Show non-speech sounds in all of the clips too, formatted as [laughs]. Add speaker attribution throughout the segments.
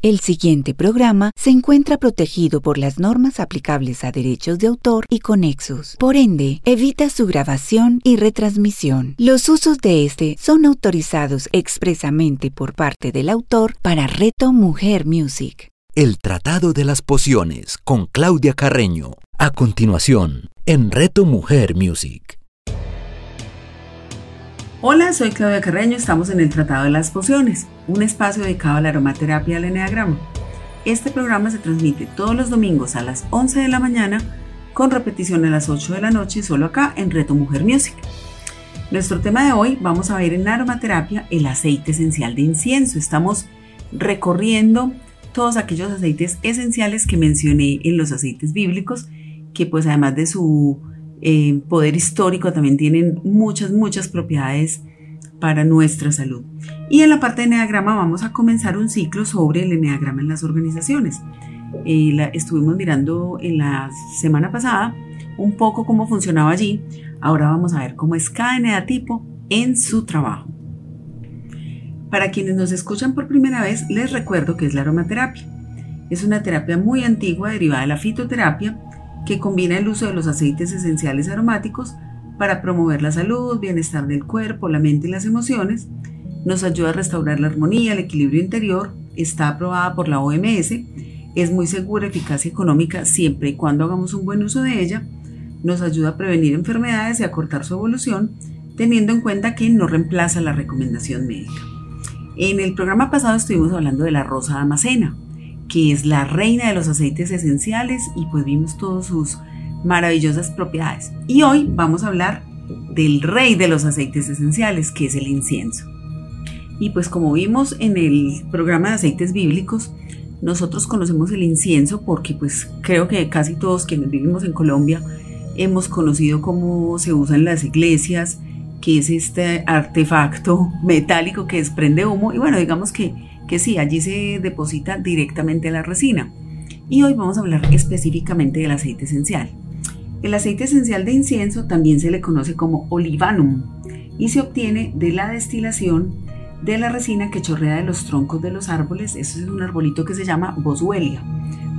Speaker 1: El siguiente programa se encuentra protegido por las normas aplicables a derechos de autor y conexos. Por ende, evita su grabación y retransmisión. Los usos de este son autorizados expresamente por parte del autor para Reto Mujer Music.
Speaker 2: El Tratado de las Pociones con Claudia Carreño. A continuación, en Reto Mujer Music.
Speaker 3: Hola, soy Claudia Carreño, estamos en el Tratado de las Pociones, un espacio dedicado a la aromaterapia del Enneagrama. Este programa se transmite todos los domingos a las 11 de la mañana, con repetición a las 8 de la noche, solo acá en Reto Mujer Music. Nuestro tema de hoy, vamos a ver en aromaterapia el aceite esencial de incienso. Estamos recorriendo todos aquellos aceites esenciales que mencioné en los aceites bíblicos, que pues además de su eh, poder histórico también tienen muchas, muchas propiedades para nuestra salud. Y en la parte de Enneagrama vamos a comenzar un ciclo sobre el Enneagrama en las organizaciones. Eh, estuvimos mirando en la semana pasada un poco cómo funcionaba allí. Ahora vamos a ver cómo es cada eneatipo en su trabajo. Para quienes nos escuchan por primera vez, les recuerdo que es la aromaterapia. Es una terapia muy antigua derivada de la fitoterapia que combina el uso de los aceites esenciales aromáticos para promover la salud, bienestar del cuerpo, la mente y las emociones. Nos ayuda a restaurar la armonía, el equilibrio interior. Está aprobada por la OMS. Es muy segura, eficaz y económica siempre y cuando hagamos un buen uso de ella. Nos ayuda a prevenir enfermedades y a cortar su evolución, teniendo en cuenta que no reemplaza la recomendación médica. En el programa pasado estuvimos hablando de la rosa damascena, que es la reina de los aceites esenciales y pues vimos todas sus maravillosas propiedades. Y hoy vamos a hablar del rey de los aceites esenciales, que es el incienso. Y pues como vimos en el programa de aceites bíblicos, nosotros conocemos el incienso porque pues creo que casi todos quienes vivimos en Colombia hemos conocido cómo se usa en las iglesias, que es este artefacto metálico que desprende humo. Y bueno, digamos que, que sí, allí se deposita directamente la resina. Y hoy vamos a hablar específicamente del aceite esencial. El aceite esencial de incienso también se le conoce como olivanum y se obtiene de la destilación de la resina que chorrea de los troncos de los árboles. Eso es un arbolito que se llama boswellia.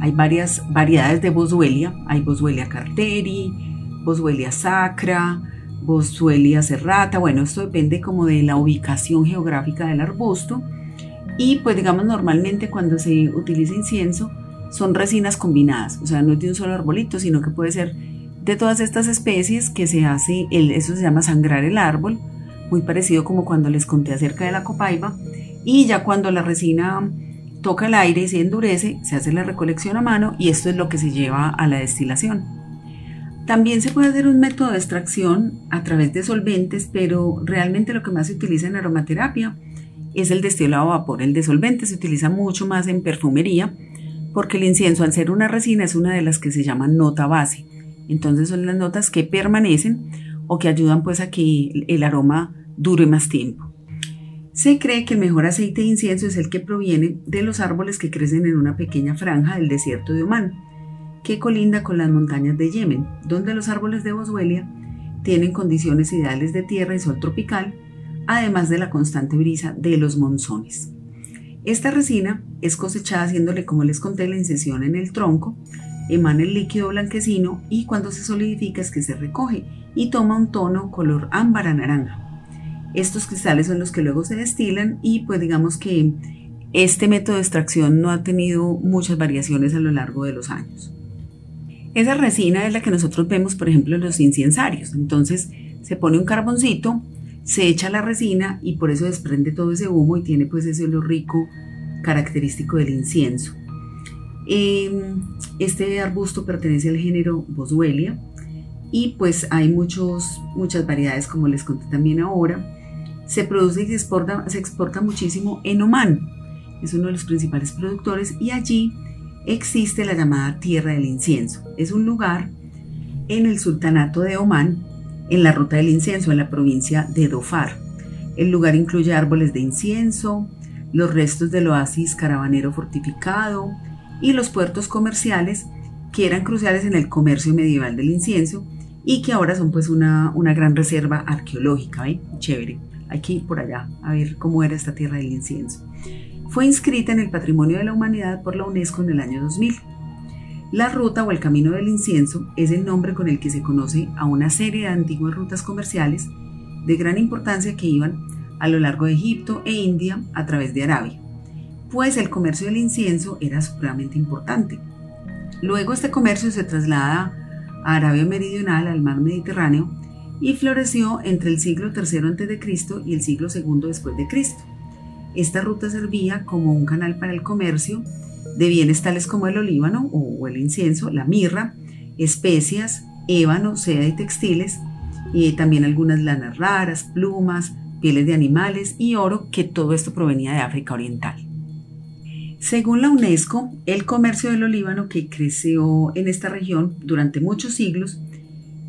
Speaker 3: Hay varias variedades de boswellia. Hay boswellia carteri, boswellia sacra, Boswellia serrata, bueno, esto depende como de la ubicación geográfica del arbusto y pues digamos normalmente cuando se utiliza incienso son resinas combinadas, o sea, no es de un solo arbolito, sino que puede ser de todas estas especies que se hace, eso se llama sangrar el árbol, muy parecido como cuando les conté acerca de la copaiba, y ya cuando la resina toca el aire y se endurece, se hace la recolección a mano y esto es lo que se lleva a la destilación. También se puede hacer un método de extracción a través de solventes, pero realmente lo que más se utiliza en aromaterapia es el destilado a vapor. El de solvente se utiliza mucho más en perfumería porque el incienso al ser una resina es una de las que se llama nota base. Entonces son las notas que permanecen o que ayudan pues a que el aroma dure más tiempo. Se cree que el mejor aceite de incienso es el que proviene de los árboles que crecen en una pequeña franja del desierto de Omán que colinda con las montañas de Yemen, donde los árboles de Boswellia tienen condiciones ideales de tierra y sol tropical, además de la constante brisa de los monzones. Esta resina es cosechada haciéndole, como les conté, la incisión en el tronco, emana el líquido blanquecino y cuando se solidifica es que se recoge y toma un tono color ámbar a naranja. Estos cristales son los que luego se destilan y pues digamos que este método de extracción no ha tenido muchas variaciones a lo largo de los años. Esa resina es la que nosotros vemos, por ejemplo, en los incensarios. Entonces se pone un carboncito, se echa la resina y por eso desprende todo ese humo y tiene pues ese olor rico característico del incienso. Em, este arbusto pertenece al género Boswellia y pues hay muchos, muchas variedades como les conté también ahora. Se produce y se exporta, se exporta muchísimo en Oman. Es uno de los principales productores y allí existe la llamada Tierra del Incienso. Es un lugar en el Sultanato de Omán, en la ruta del incienso, en la provincia de Dofar. El lugar incluye árboles de incienso, los restos del oasis caravanero fortificado y los puertos comerciales que eran cruciales en el comercio medieval del incienso y que ahora son pues una, una gran reserva arqueológica, ¿eh? Chévere. Aquí por allá, a ver cómo era esta tierra del incienso. fue inscrita en el Patrimonio de la Humanidad por la UNESCO en el año 2000. La ruta o el camino del incienso es el nombre con el que se conoce a una serie de antiguas rutas comerciales de gran importancia que iban a lo largo de Egipto e India a través de Arabia, pues el comercio del incienso era supremamente importante. Luego este comercio se traslada a Arabia Meridional, al mar Mediterráneo, y floreció entre el siglo III a.C. y el siglo II después de Cristo. Esta ruta servía como un canal para el comercio de bienes tales como el olíbano o el incienso, la mirra, especias, ébano, seda y textiles, y también algunas lanas raras, plumas, pieles de animales y oro, que todo esto provenía de África Oriental. Según la UNESCO, el comercio del olíbano que creció en esta región durante muchos siglos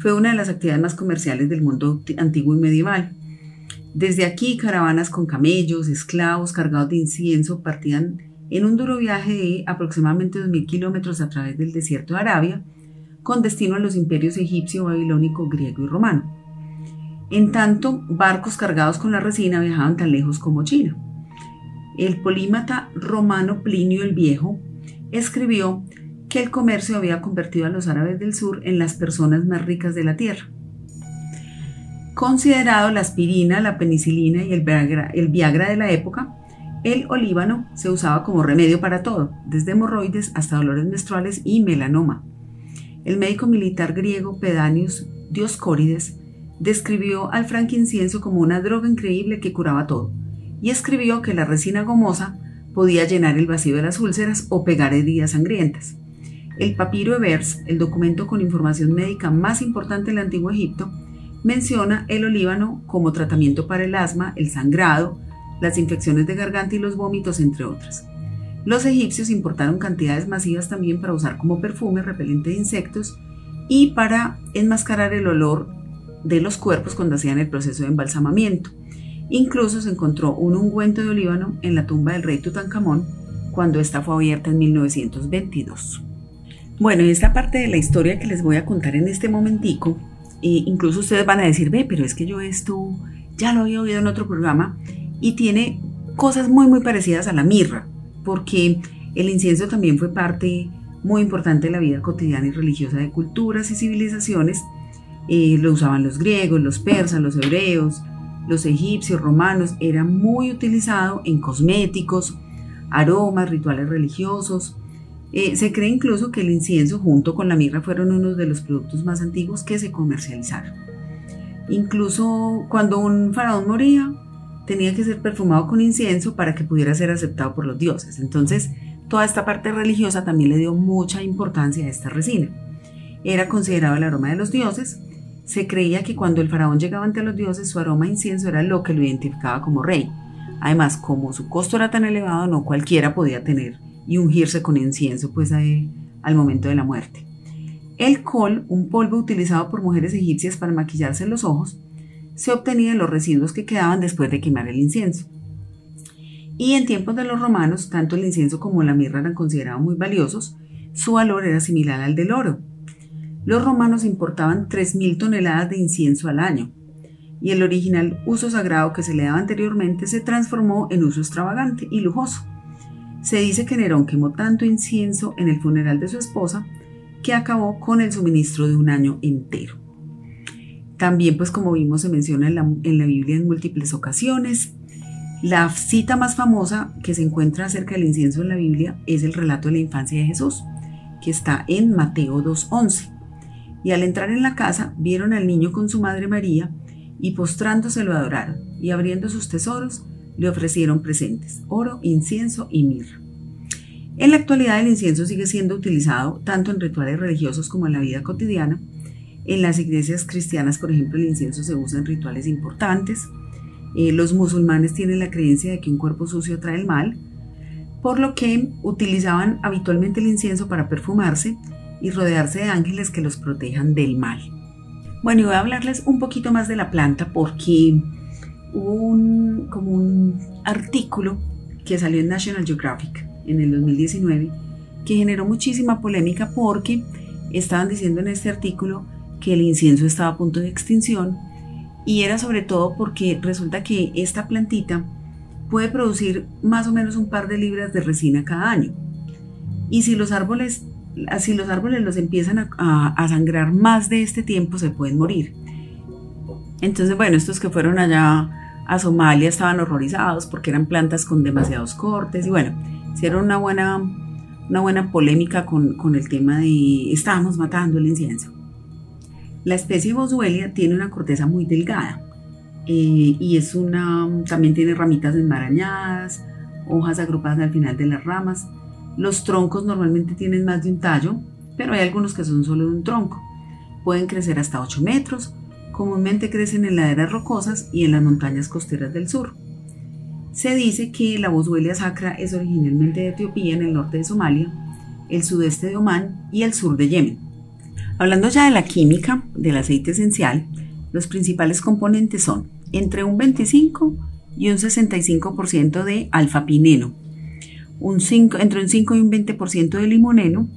Speaker 3: fue una de las actividades más comerciales del mundo antiguo y medieval. Desde aquí, caravanas con camellos, esclavos cargados de incienso partían en un duro viaje de aproximadamente 2.000 kilómetros a través del desierto de Arabia, con destino a los imperios egipcio, babilónico, griego y romano. En tanto, barcos cargados con la resina viajaban tan lejos como China. El polímata romano Plinio el Viejo escribió que el comercio había convertido a los árabes del sur en las personas más ricas de la tierra. Considerado la aspirina, la penicilina y el Viagra, de la época, el olíbano se usaba como remedio para todo, desde hemorroides hasta dolores menstruales y melanoma. El médico militar griego Pedanius Dioscórides describió al frankincienso como una droga increíble que curaba todo, y escribió que la resina gomosa podía llenar el vacío de las úlceras o pegar heridas sangrientas. El papiro Ebers, el documento con información médica más importante del antiguo Egipto, menciona el olíbano como tratamiento para el asma, el sangrado, las infecciones de garganta y los vómitos, entre otras. Los egipcios importaron cantidades masivas también para usar como perfume repelente de insectos y para enmascarar el olor de los cuerpos cuando hacían el proceso de embalsamamiento. Incluso se encontró un ungüento de olíbano en la tumba del rey Tutankamón cuando esta fue abierta en 1922. Bueno, y esta parte de la historia que les voy a contar en este momentico, e incluso ustedes van a decir, ve, pero es que yo esto ya lo había oído en otro programa y tiene cosas muy muy parecidas a la mirra porque el incienso también fue parte muy importante de la vida cotidiana y religiosa de culturas y civilizaciones. Eh, lo usaban los griegos, los persas, los hebreos, los egipcios, romanos. Era muy utilizado en cosméticos, aromas, rituales religiosos. Eh, se cree incluso que el incienso junto con la mirra fueron uno de los productos más antiguos que se comercializaron. Incluso cuando un faraón moría, tenía que ser perfumado con incienso para que pudiera ser aceptado por los dioses. Entonces, toda esta parte religiosa también le dio mucha importancia a esta resina. Era considerado el aroma de los dioses. Se creía que cuando el faraón llegaba ante los dioses, su aroma a incienso era lo que lo identificaba como rey. Además, como su costo era tan elevado, no cualquiera podía tener y ungirse con incienso pues al momento de la muerte. El col, un polvo utilizado por mujeres egipcias para maquillarse los ojos, se obtenía de los residuos que quedaban después de quemar el incienso. Y en tiempos de los romanos, tanto el incienso como la mirra eran considerados muy valiosos, su valor era similar al del oro. Los romanos importaban 3.000 toneladas de incienso al año, y el original uso sagrado que se le daba anteriormente se transformó en uso extravagante y lujoso. Se dice que Nerón quemó tanto incienso en el funeral de su esposa que acabó con el suministro de un año entero. También, pues como vimos, se menciona en la, Biblia en múltiples ocasiones. La cita más famosa que se encuentra acerca del incienso en la Biblia es el relato de la infancia de Jesús, que está en Mateo 2.11. Y al entrar en la casa, vieron al niño con su madre María, y postrándose lo adoraron, y abriendo sus tesoros, le ofrecieron presentes, oro, incienso y mirra. En la actualidad el incienso sigue siendo utilizado tanto en rituales religiosos como en la vida cotidiana, en las iglesias cristianas, por ejemplo, el incienso se usa en rituales importantes. Eh, los musulmanes tienen la creencia de que un cuerpo sucio atrae el mal, por lo que utilizaban habitualmente el incienso para perfumarse y rodearse de ángeles que los protejan del mal. Bueno, y voy a hablarles un poquito más de la planta porque hubo un, como un artículo que salió en National Geographic en el 2019 que generó muchísima polémica porque estaban diciendo en este artículo que el incienso estaba a punto de extinción y era sobre todo porque resulta que esta plantita puede producir más o menos un par de libras de resina cada año. Y si los árboles, si los, árboles los empiezan a, sangrar más de este tiempo, se pueden morir. Entonces, bueno, estos que fueron allá a Somalia estaban horrorizados porque eran plantas con demasiados cortes y bueno, hicieron una buena, una buena polémica con, con el tema de estábamos matando el incienso. La especie Boswellia tiene una corteza muy delgada eh, y es una, también tiene ramitas enmarañadas, hojas agrupadas al final de las ramas. Los troncos normalmente tienen más de un tallo, pero hay algunos que son solo de un tronco. Pueden crecer hasta 8 metros comúnmente crecen en laderas rocosas y en las montañas costeras del sur. Se dice que la boswellia sacra es originalmente de Etiopía en el norte de Somalia, el sudeste de Omán y el sur de Yemen. Hablando ya de la química del aceite esencial, los principales componentes son entre un 25 y un 65% de alfa-pineno, un 5, entre un 5 y un 20% de limoneno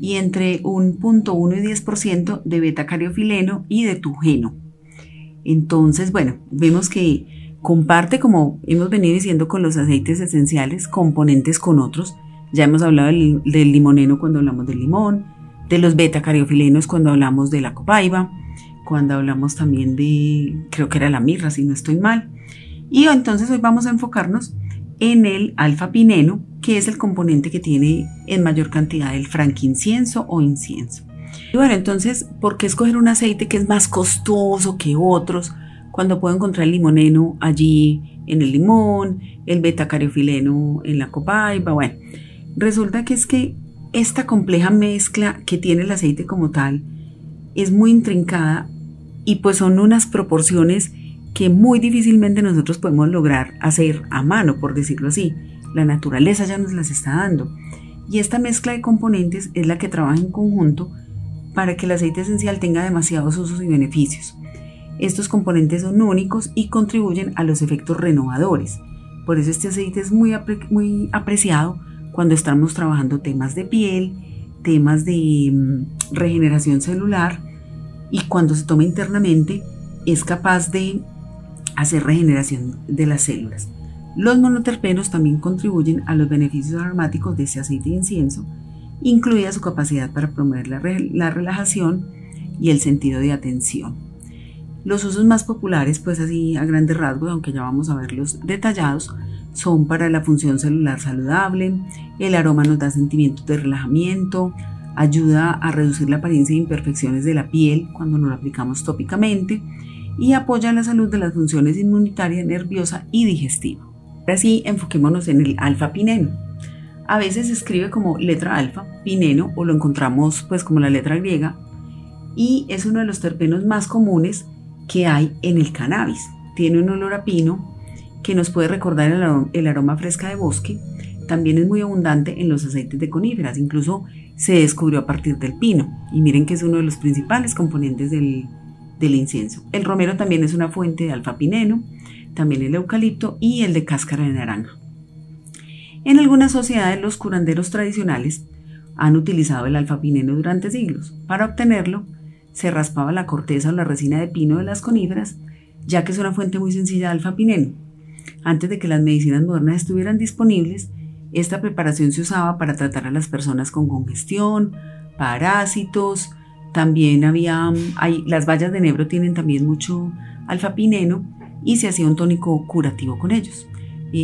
Speaker 3: y entre un 0.1 y 10% de beta-cariofileno y de tugeno. Entonces, bueno, vemos que comparte, como hemos venido diciendo con los aceites esenciales, componentes con otros. Ya hemos hablado del, limoneno cuando hablamos del limón, de los beta-cariofilenos cuando hablamos de la copaiba, cuando hablamos también de, creo que era la mirra, si no estoy mal. Y entonces hoy vamos a enfocarnos en el alfa-pineno, que es el componente que tiene en mayor cantidad el franquincienso o incienso. Y bueno, entonces, ¿por qué escoger un aceite que es más costoso que otros cuando puedo encontrar el limoneno allí en el limón, el beta-cariofileno en la copaiba? Bueno, resulta que es que esta compleja mezcla que tiene el aceite como tal es muy intrincada y pues son unas proporciones que muy difícilmente nosotros podemos lograr hacer a mano, por decirlo así. La naturaleza ya nos las está dando. Y esta mezcla de componentes es la que trabaja en conjunto para que el aceite esencial tenga demasiados usos y beneficios. Estos componentes son únicos y contribuyen a los efectos renovadores. Por eso este aceite es muy, muy apreciado cuando estamos trabajando temas de piel, temas de mm, regeneración celular y cuando se toma internamente es capaz de hacer regeneración de las células. Los monoterpenos también contribuyen a los beneficios aromáticos de este aceite de incienso, incluida su capacidad para promover la, la relajación y el sentido de atención. Los usos más populares, pues así a grandes rasgos, aunque ya vamos a verlos detallados, son para la función celular saludable, el aroma nos da sentimientos de relajamiento, ayuda a reducir la apariencia de imperfecciones de la piel cuando nos lo aplicamos tópicamente y apoya la salud de las funciones inmunitaria, nerviosa y digestiva. Ahora sí, enfoquémonos en el alfa-pineno. A veces se escribe como letra alfa, pineno, o lo encontramos pues como la letra griega, y es uno de los terpenos más comunes que hay en el cannabis. Tiene un olor a pino que nos puede recordar el aroma, el aroma fresca de bosque. También es muy abundante en los aceites de coníferas, incluso se descubrió a partir del pino. Y miren que es uno de los principales componentes del, del incienso. El romero también es una fuente de alfa-pineno, también el eucalipto y el de cáscara de naranja. En algunas sociedades los curanderos tradicionales han utilizado el alfa-pineno durante siglos. Para obtenerlo, se raspaba la corteza o la resina de pino de las coníferas, ya que es una fuente muy sencilla de alfa-pineno. Antes de que las medicinas modernas estuvieran disponibles, esta preparación se usaba para tratar a las personas con congestión, parásitos, también había, las bayas de enebro tienen también mucho alfa-pineno y se hacía un tónico curativo con ellos.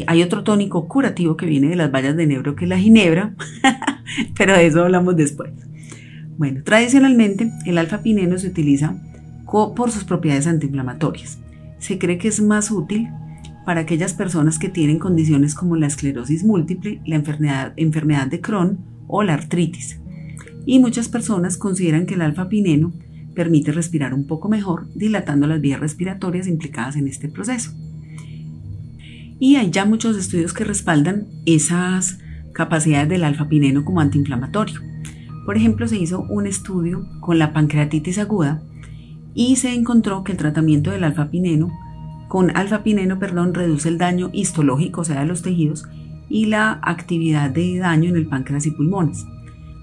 Speaker 3: Hay otro tónico curativo que viene de las bayas de enebro que es la ginebra, [laughs] pero de eso hablamos después. Bueno, tradicionalmente el alfa-pineno se utiliza por sus propiedades antiinflamatorias. Se cree que es más útil para aquellas personas que tienen condiciones como la esclerosis múltiple, la enfermedad, enfermedad de Crohn o la artritis y muchas personas consideran que el alfa-pineno permite respirar un poco mejor, dilatando las vías respiratorias implicadas en este proceso. Y hay ya muchos estudios que respaldan esas capacidades del alfa-pineno como antiinflamatorio. Por ejemplo, se hizo un estudio con la pancreatitis aguda y se encontró que el tratamiento del alfa-pineno con alfa-pineno, perdón, reduce el daño histológico, o sea, de los tejidos, y la actividad de daño en el páncreas y pulmones.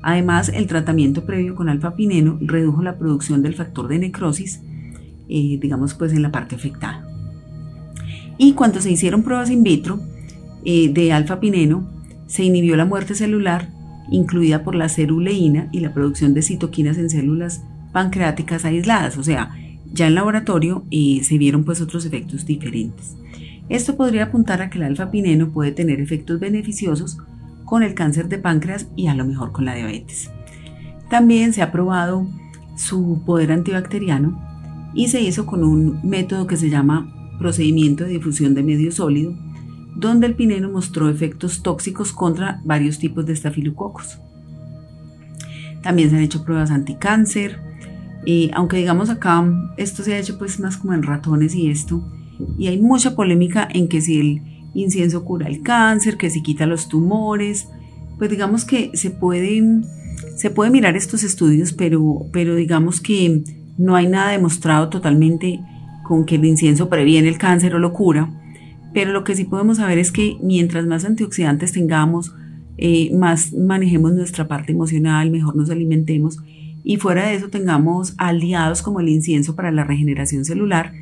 Speaker 3: Además, el tratamiento previo con alfa-pineno redujo la producción del factor de necrosis, eh, digamos pues en la parte afectada. Y cuando se hicieron pruebas in vitro, eh, de alfa-pineno, se inhibió la muerte celular, incluida por la ceruleína y la producción de citoquinas en células pancreáticas aisladas, o sea, ya en laboratorio eh, se vieron pues otros efectos diferentes. Esto podría apuntar a que el alfa-pineno puede tener efectos beneficiosos con el cáncer de páncreas y a lo mejor con la diabetes. También se ha probado su poder antibacteriano y se hizo con un método que se llama procedimiento de difusión de medio sólido, donde el pineno mostró efectos tóxicos contra varios tipos de estafilococos. También se han hecho pruebas anticáncer, y aunque digamos acá esto se ha hecho pues más como en ratones y esto, y hay mucha polémica en que si el incienso cura el cáncer, que si quita los tumores, pues digamos que se pueden se puede mirar estos estudios, pero, pero digamos que no hay nada demostrado totalmente con que el incienso previene el cáncer o lo cura. Pero lo que sí podemos saber es que mientras más antioxidantes tengamos, eh, más manejemos nuestra parte emocional, mejor nos alimentemos y fuera de eso tengamos aliados como el incienso para la regeneración celular,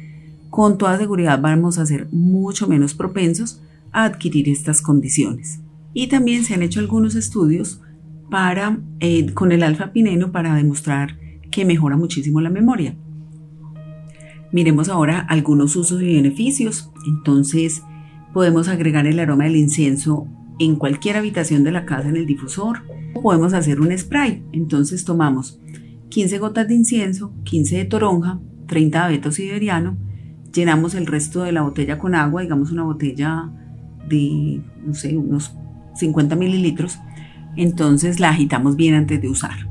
Speaker 3: con toda seguridad vamos a ser mucho menos propensos a adquirir estas condiciones. Y también se han hecho algunos estudios para, eh, con el alfa-pineno para demostrar que mejora muchísimo la memoria. Miremos ahora algunos usos y beneficios. Entonces, podemos agregar el aroma del incienso en cualquier habitación de la casa en el difusor. Podemos hacer un spray. Entonces, tomamos 15 gotas de incienso, 15 de toronja, 30 de abeto siberiano. Llenamos el resto de la botella con agua, digamos una botella de, no sé, unos 50 mililitros entonces la agitamos bien antes de usar.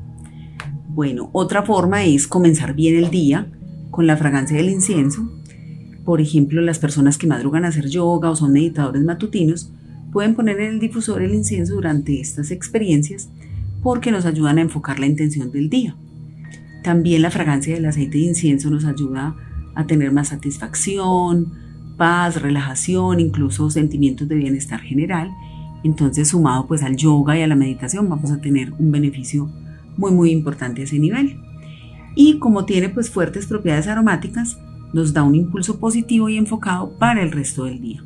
Speaker 3: Bueno, otra forma es comenzar bien el día con la fragancia del incienso. Por ejemplo, las personas que madrugan a hacer yoga o son meditadores matutinos pueden poner en el difusor el incienso durante estas experiencias porque nos ayudan a enfocar la intención del día. También la fragancia del aceite de incienso nos ayuda a tener más satisfacción, paz, relajación, incluso sentimientos de bienestar general entonces, sumado pues al yoga y a la meditación, vamos a tener un beneficio muy muy importante a ese nivel. Y como tiene pues fuertes propiedades aromáticas, nos da un impulso positivo y enfocado para el resto del día.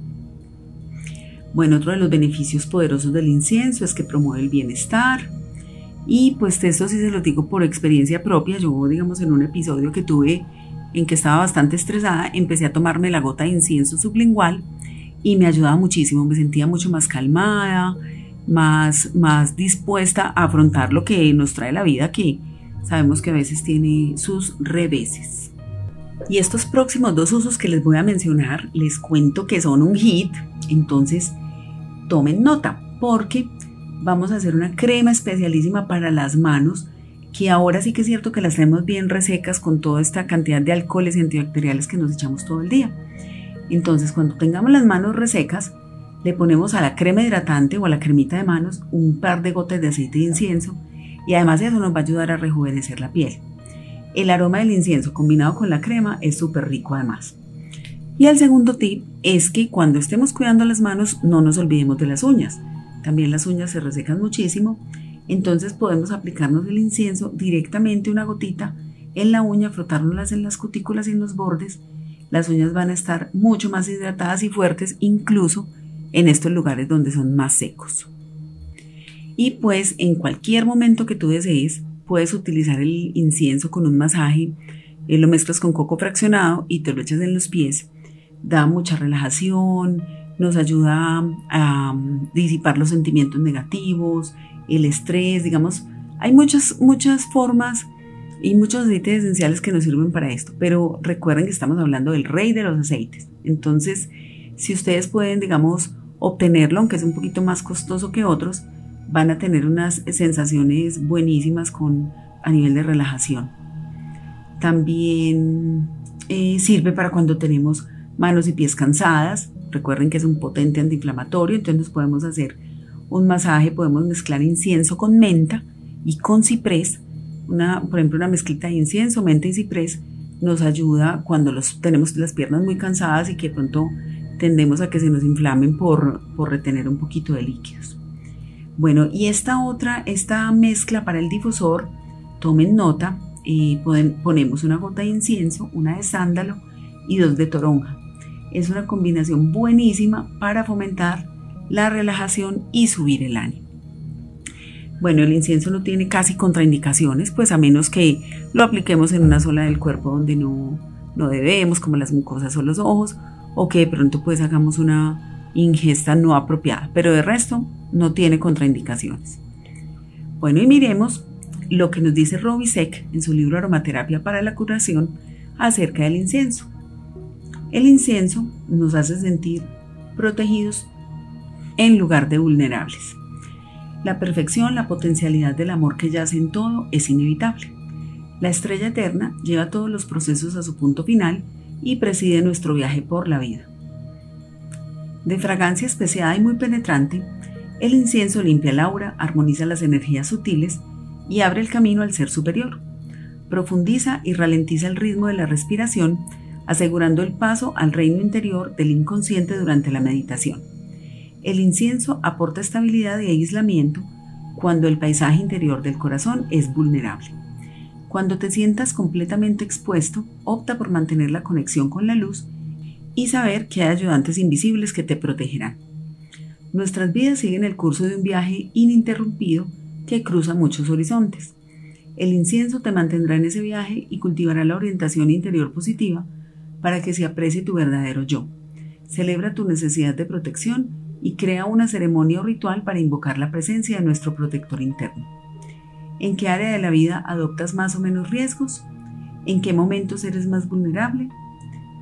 Speaker 3: Bueno, otro de los beneficios poderosos del incienso es que promueve el bienestar. Y pues esto sí se lo digo por experiencia propia. Yo, digamos, en un episodio que tuve en que estaba bastante estresada, empecé a tomarme la gota de incienso sublingual y me ayudaba muchísimo, me sentía mucho más calmada, más, más dispuesta a afrontar lo que nos trae la vida, que sabemos que a veces tiene sus reveses. Y estos próximos dos usos que les voy a mencionar, les cuento que son un hit, entonces tomen nota, porque vamos a hacer una crema especialísima para las manos, que ahora sí que es cierto que las tenemos bien resecas con toda esta cantidad de alcoholes y antibacteriales que nos echamos todo el día. Entonces, cuando tengamos las manos resecas, le ponemos a la crema hidratante o a la cremita de manos un par de gotas de aceite de incienso y además eso nos va a ayudar a rejuvenecer la piel. El aroma del incienso combinado con la crema es súper rico además. Y el segundo tip es que cuando estemos cuidando las manos no nos olvidemos de las uñas. También las uñas se resecan muchísimo, entonces podemos aplicarnos el incienso directamente una gotita en la uña, frotárnoslas en las cutículas y en los bordes las uñas van a estar mucho más hidratadas y fuertes, incluso en estos lugares donde son más secos. Y pues en cualquier momento que tú desees, puedes utilizar el incienso con un masaje, eh, lo mezclas con coco fraccionado y te lo echas en los pies. Da mucha relajación, nos ayuda a, disipar los sentimientos negativos, el estrés, digamos, hay muchas, muchas formas y muchos aceites esenciales que nos sirven para esto, pero recuerden que estamos hablando del rey de los aceites. Entonces, si ustedes pueden, digamos, obtenerlo, aunque es un poquito más costoso que otros, van a tener unas sensaciones buenísimas con, a nivel de relajación. También eh, sirve para cuando tenemos manos y pies cansadas. Recuerden que es un potente antiinflamatorio, entonces podemos hacer un masaje, podemos mezclar incienso con menta y con ciprés una, por ejemplo, una mezclita de incienso, menta y ciprés nos ayuda cuando los, tenemos las piernas muy cansadas y que pronto tendemos a que se nos inflamen por, por retener un poquito de líquidos. Bueno, y esta otra, esta mezcla para el difusor, tomen nota, y ponemos una gota de incienso, una de sándalo y dos de toronja. Es una combinación buenísima para fomentar la relajación y subir el ánimo. Bueno, el incienso no tiene casi contraindicaciones, pues a menos que lo apliquemos en una zona del cuerpo donde no, no debemos, como las mucosas o los ojos, o que de pronto pues hagamos una ingesta no apropiada, pero de resto no tiene contraindicaciones. Bueno, y miremos lo que nos dice Robisek en su libro Aromaterapia para la curación acerca del incienso. El incienso nos hace sentir protegidos en lugar de vulnerables. La perfección, la potencialidad del amor que yace en todo es inevitable. La estrella eterna lleva todos los procesos a su punto final y preside nuestro viaje por la vida. De fragancia especiada y muy penetrante, el incienso limpia el aura, armoniza las energías sutiles y abre el camino al ser superior. Profundiza y ralentiza el ritmo de la respiración, asegurando el paso al reino interior del inconsciente durante la meditación. El incienso aporta estabilidad y aislamiento cuando el paisaje interior del corazón es vulnerable. Cuando te sientas completamente expuesto, opta por mantener la conexión con la luz y saber que hay ayudantes invisibles que te protegerán. Nuestras vidas siguen el curso de un viaje ininterrumpido que cruza muchos horizontes. El incienso te mantendrá en ese viaje y cultivará la orientación interior positiva para que se aprecie tu verdadero yo. Celebra tu necesidad de protección y crea una ceremonia o ritual para invocar la presencia de nuestro protector interno. ¿En qué área de la vida adoptas más o menos riesgos? ¿En qué momentos eres más vulnerable?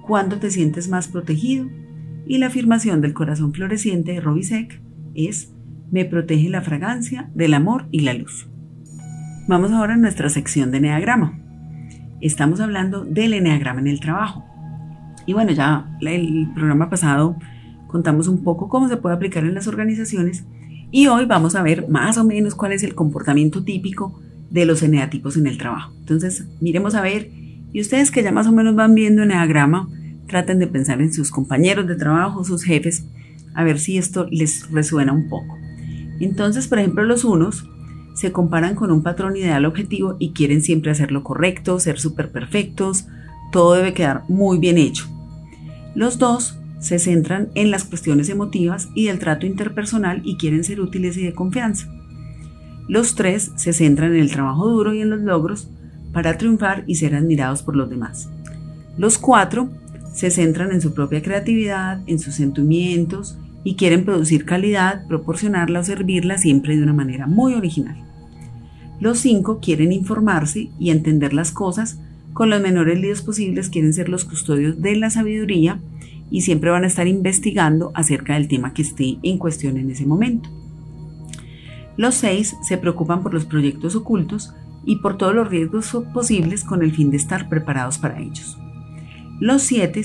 Speaker 3: ¿Cuándo te sientes más protegido? Y la afirmación del corazón floreciente de Robisek es me protege la fragancia del amor y la luz. Vamos ahora a nuestra sección de Enneagrama. Estamos hablando del Enneagrama en el trabajo. Y bueno, ya el programa pasado contamos un poco cómo se puede aplicar en las organizaciones y hoy vamos a ver más o menos cuál es el comportamiento típico de los eneatipos en el trabajo. Entonces, miremos a ver, y ustedes que ya más o menos van viendo eneagrama, traten de pensar en sus compañeros de trabajo, sus jefes, a ver si esto les resuena un poco. Entonces, por ejemplo, los unos se comparan con un patrón ideal objetivo y quieren siempre hacer lo correcto, ser súper perfectos, todo debe quedar muy bien hecho. Los dos se centran en las cuestiones emotivas y del trato interpersonal y quieren ser útiles y de confianza. Los tres se centran en el trabajo duro y en los logros para triunfar y ser admirados por los demás. Los cuatro se centran en su propia creatividad, en sus sentimientos y quieren producir calidad, proporcionarla o servirla siempre de una manera muy original. Los cinco quieren informarse y entender las cosas con los menores líos posibles, quieren ser los custodios de la sabiduría y siempre van a estar investigando acerca del tema que esté en cuestión en ese momento. Los seis se preocupan por los proyectos ocultos y por todos los riesgos posibles con el fin de estar preparados para ellos. Los siete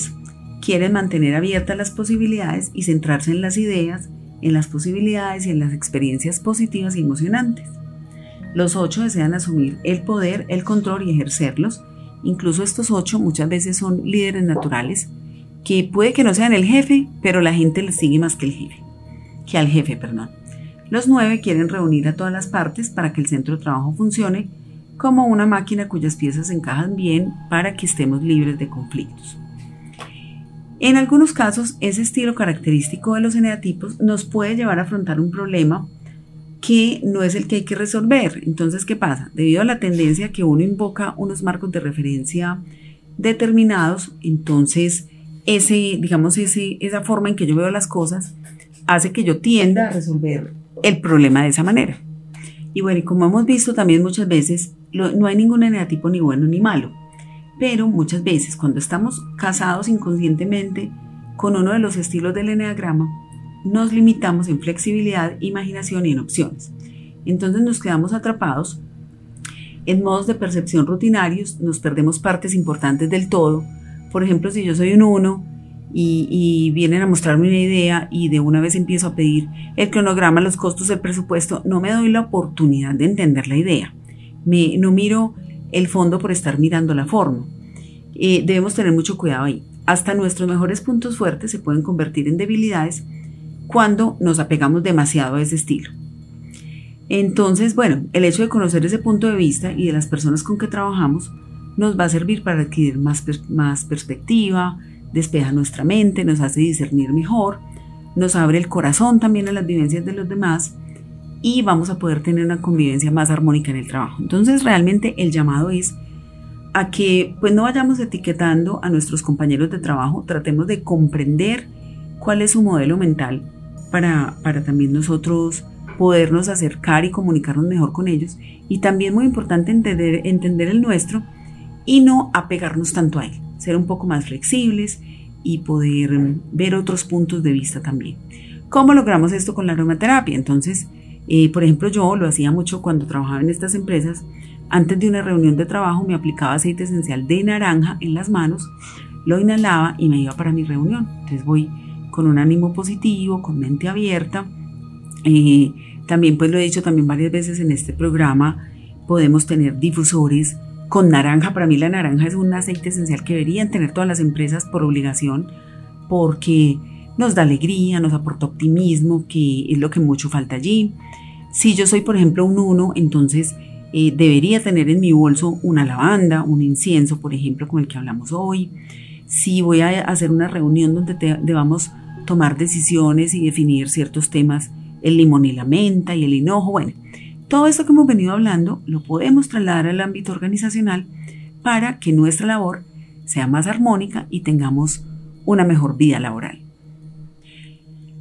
Speaker 3: quieren mantener abiertas las posibilidades y centrarse en las ideas, en las posibilidades y en las experiencias positivas y emocionantes. Los ocho desean asumir el poder, el control y ejercerlos. Incluso estos ocho muchas veces son líderes naturales que puede que no sean el jefe, pero la gente les sigue más que el jefe, que al jefe, perdón. Los nueve quieren reunir a todas las partes para que el centro de trabajo funcione como una máquina cuyas piezas encajan bien para que estemos libres de conflictos. En algunos casos, ese estilo característico de los eneatipos nos puede llevar a afrontar un problema que no es el que hay que resolver. Entonces, ¿qué pasa? Debido a la tendencia que uno invoca unos marcos de referencia determinados, entonces ese, digamos, ese, esa forma en que yo veo las cosas hace que yo tienda a resolver el problema de esa manera. Y bueno, y como hemos visto también muchas veces, no hay ningún eneatipo ni bueno ni malo, pero muchas veces cuando estamos casados inconscientemente con uno de los estilos del eneagrama, nos limitamos en flexibilidad, imaginación y en opciones. Entonces nos quedamos atrapados en modos de percepción rutinarios, nos perdemos partes importantes del todo, por ejemplo, si yo soy un uno y, vienen a mostrarme una idea y de una vez empiezo a pedir el cronograma, los costos, el presupuesto, no me doy la oportunidad de entender la idea. Me, no miro el fondo por estar mirando la forma. Eh, debemos tener mucho cuidado ahí. Hasta nuestros mejores puntos fuertes se pueden convertir en debilidades cuando nos apegamos demasiado a ese estilo. Entonces, bueno, el hecho de conocer ese punto de vista y de las personas con que trabajamos nos va a servir para adquirir más, más perspectiva, despeja nuestra mente, nos hace discernir mejor, nos abre el corazón también a las vivencias de los demás y vamos a poder tener una convivencia más armónica en el trabajo. Entonces realmente el llamado es a que pues no vayamos etiquetando a nuestros compañeros de trabajo, tratemos de comprender cuál es su modelo mental para, para también nosotros podernos acercar y comunicarnos mejor con ellos y también muy importante entender, entender el nuestro y no apegarnos tanto a él, ser un poco más flexibles y poder mm, ver otros puntos de vista también. ¿Cómo logramos esto con la aromaterapia? Entonces, eh, por ejemplo, yo lo hacía mucho cuando trabajaba en estas empresas. Antes de una reunión de trabajo me aplicaba aceite esencial de naranja en las manos, lo inhalaba y me iba para mi reunión. Entonces voy con un ánimo positivo, con mente abierta. Eh, también pues lo he dicho también varias veces en este programa, podemos tener difusores con naranja. Para mí la naranja es un aceite esencial que deberían tener todas las empresas por obligación porque nos da alegría, nos aporta optimismo, que es lo que mucho falta allí. Si yo soy, por ejemplo, un uno, entonces eh, debería tener en mi bolso una lavanda, un incienso, por ejemplo, como el que hablamos hoy. Si voy a hacer una reunión donde debamos tomar decisiones y definir ciertos temas, el limón y la menta y el hinojo, bueno, todo esto que hemos venido hablando lo podemos trasladar al ámbito organizacional para que nuestra labor sea más armónica y tengamos una mejor vida laboral.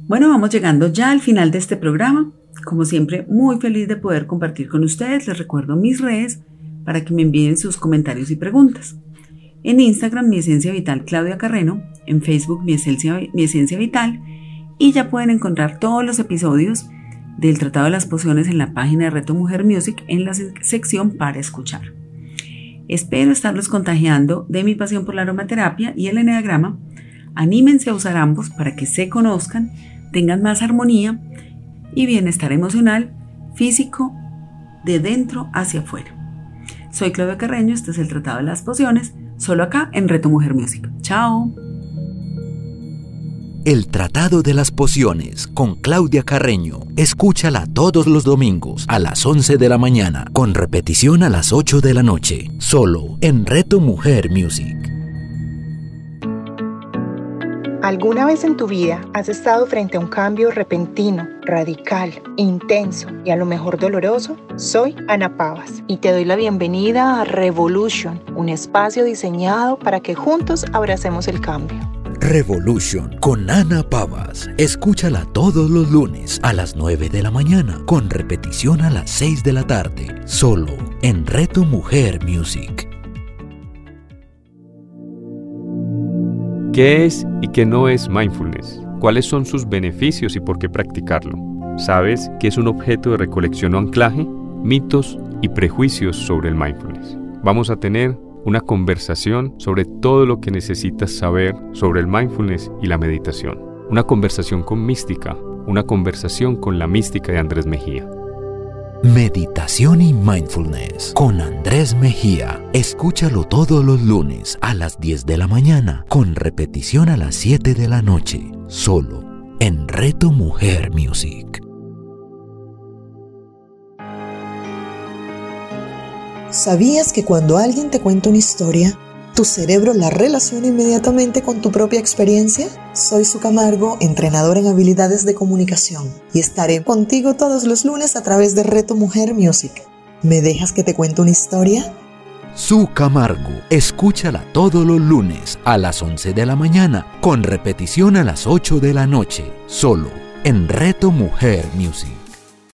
Speaker 3: Bueno, vamos llegando ya al final de este programa. Como siempre, muy feliz de poder compartir con ustedes. Les recuerdo mis redes para que me envíen sus comentarios y preguntas. En Instagram, mi esencia vital Claudia Carreno. En Facebook, mi esencia, mi esencia vital. Y ya pueden encontrar todos los episodios del Tratado de las Pociones en la página de Reto Mujer Music en la sección para escuchar. Espero estarlos contagiando de mi pasión por la aromaterapia y el eneagrama. Anímense a usar ambos para que se conozcan, tengan más armonía y bienestar emocional, físico, de dentro hacia afuera. Soy Claudia Carreño, este es el Tratado de las Pociones, solo acá en Reto Mujer Music. ¡Chao!
Speaker 2: El Tratado de las Pociones con Claudia Carreño. Escúchala todos los domingos a las 11 de la mañana, con repetición a las 8 de la noche, solo en Reto Mujer Music.
Speaker 4: ¿Alguna vez en tu vida has estado frente a un cambio repentino, radical, intenso y a lo mejor doloroso? Soy Ana Pavas y te doy la bienvenida a Revolution, un espacio diseñado para que juntos abracemos el cambio.
Speaker 2: Revolution con Ana Pavas. Escúchala todos los lunes a las 9 de la mañana, con repetición a las 6 de la tarde, solo en Reto Mujer Music.
Speaker 5: ¿Qué es y qué no es mindfulness? ¿Cuáles son sus beneficios y por qué practicarlo? ¿Sabes qué es un objeto de recolección o anclaje? Mitos y prejuicios sobre el mindfulness. Vamos a tener una conversación sobre todo lo que necesitas saber sobre el mindfulness y la meditación. Una conversación con mística, una conversación con la mística de Andrés Mejía.
Speaker 2: Meditación y Mindfulness con Andrés Mejía. Escúchalo todos los lunes a las 10 de la mañana, con repetición a las 7 de la noche, solo en Reto Mujer Music.
Speaker 6: ¿Sabías que cuando alguien te cuenta una historia, tu cerebro la relaciona inmediatamente con tu propia experiencia? Soy Su Camargo, entrenador en habilidades de comunicación, y estaré contigo todos los lunes a través de Reto Mujer Music. ¿Me dejas que te cuente una historia?
Speaker 2: Su Camargo, escúchala todos los lunes a las 11 de la mañana, con repetición a las 8 de la noche, solo en Reto Mujer Music.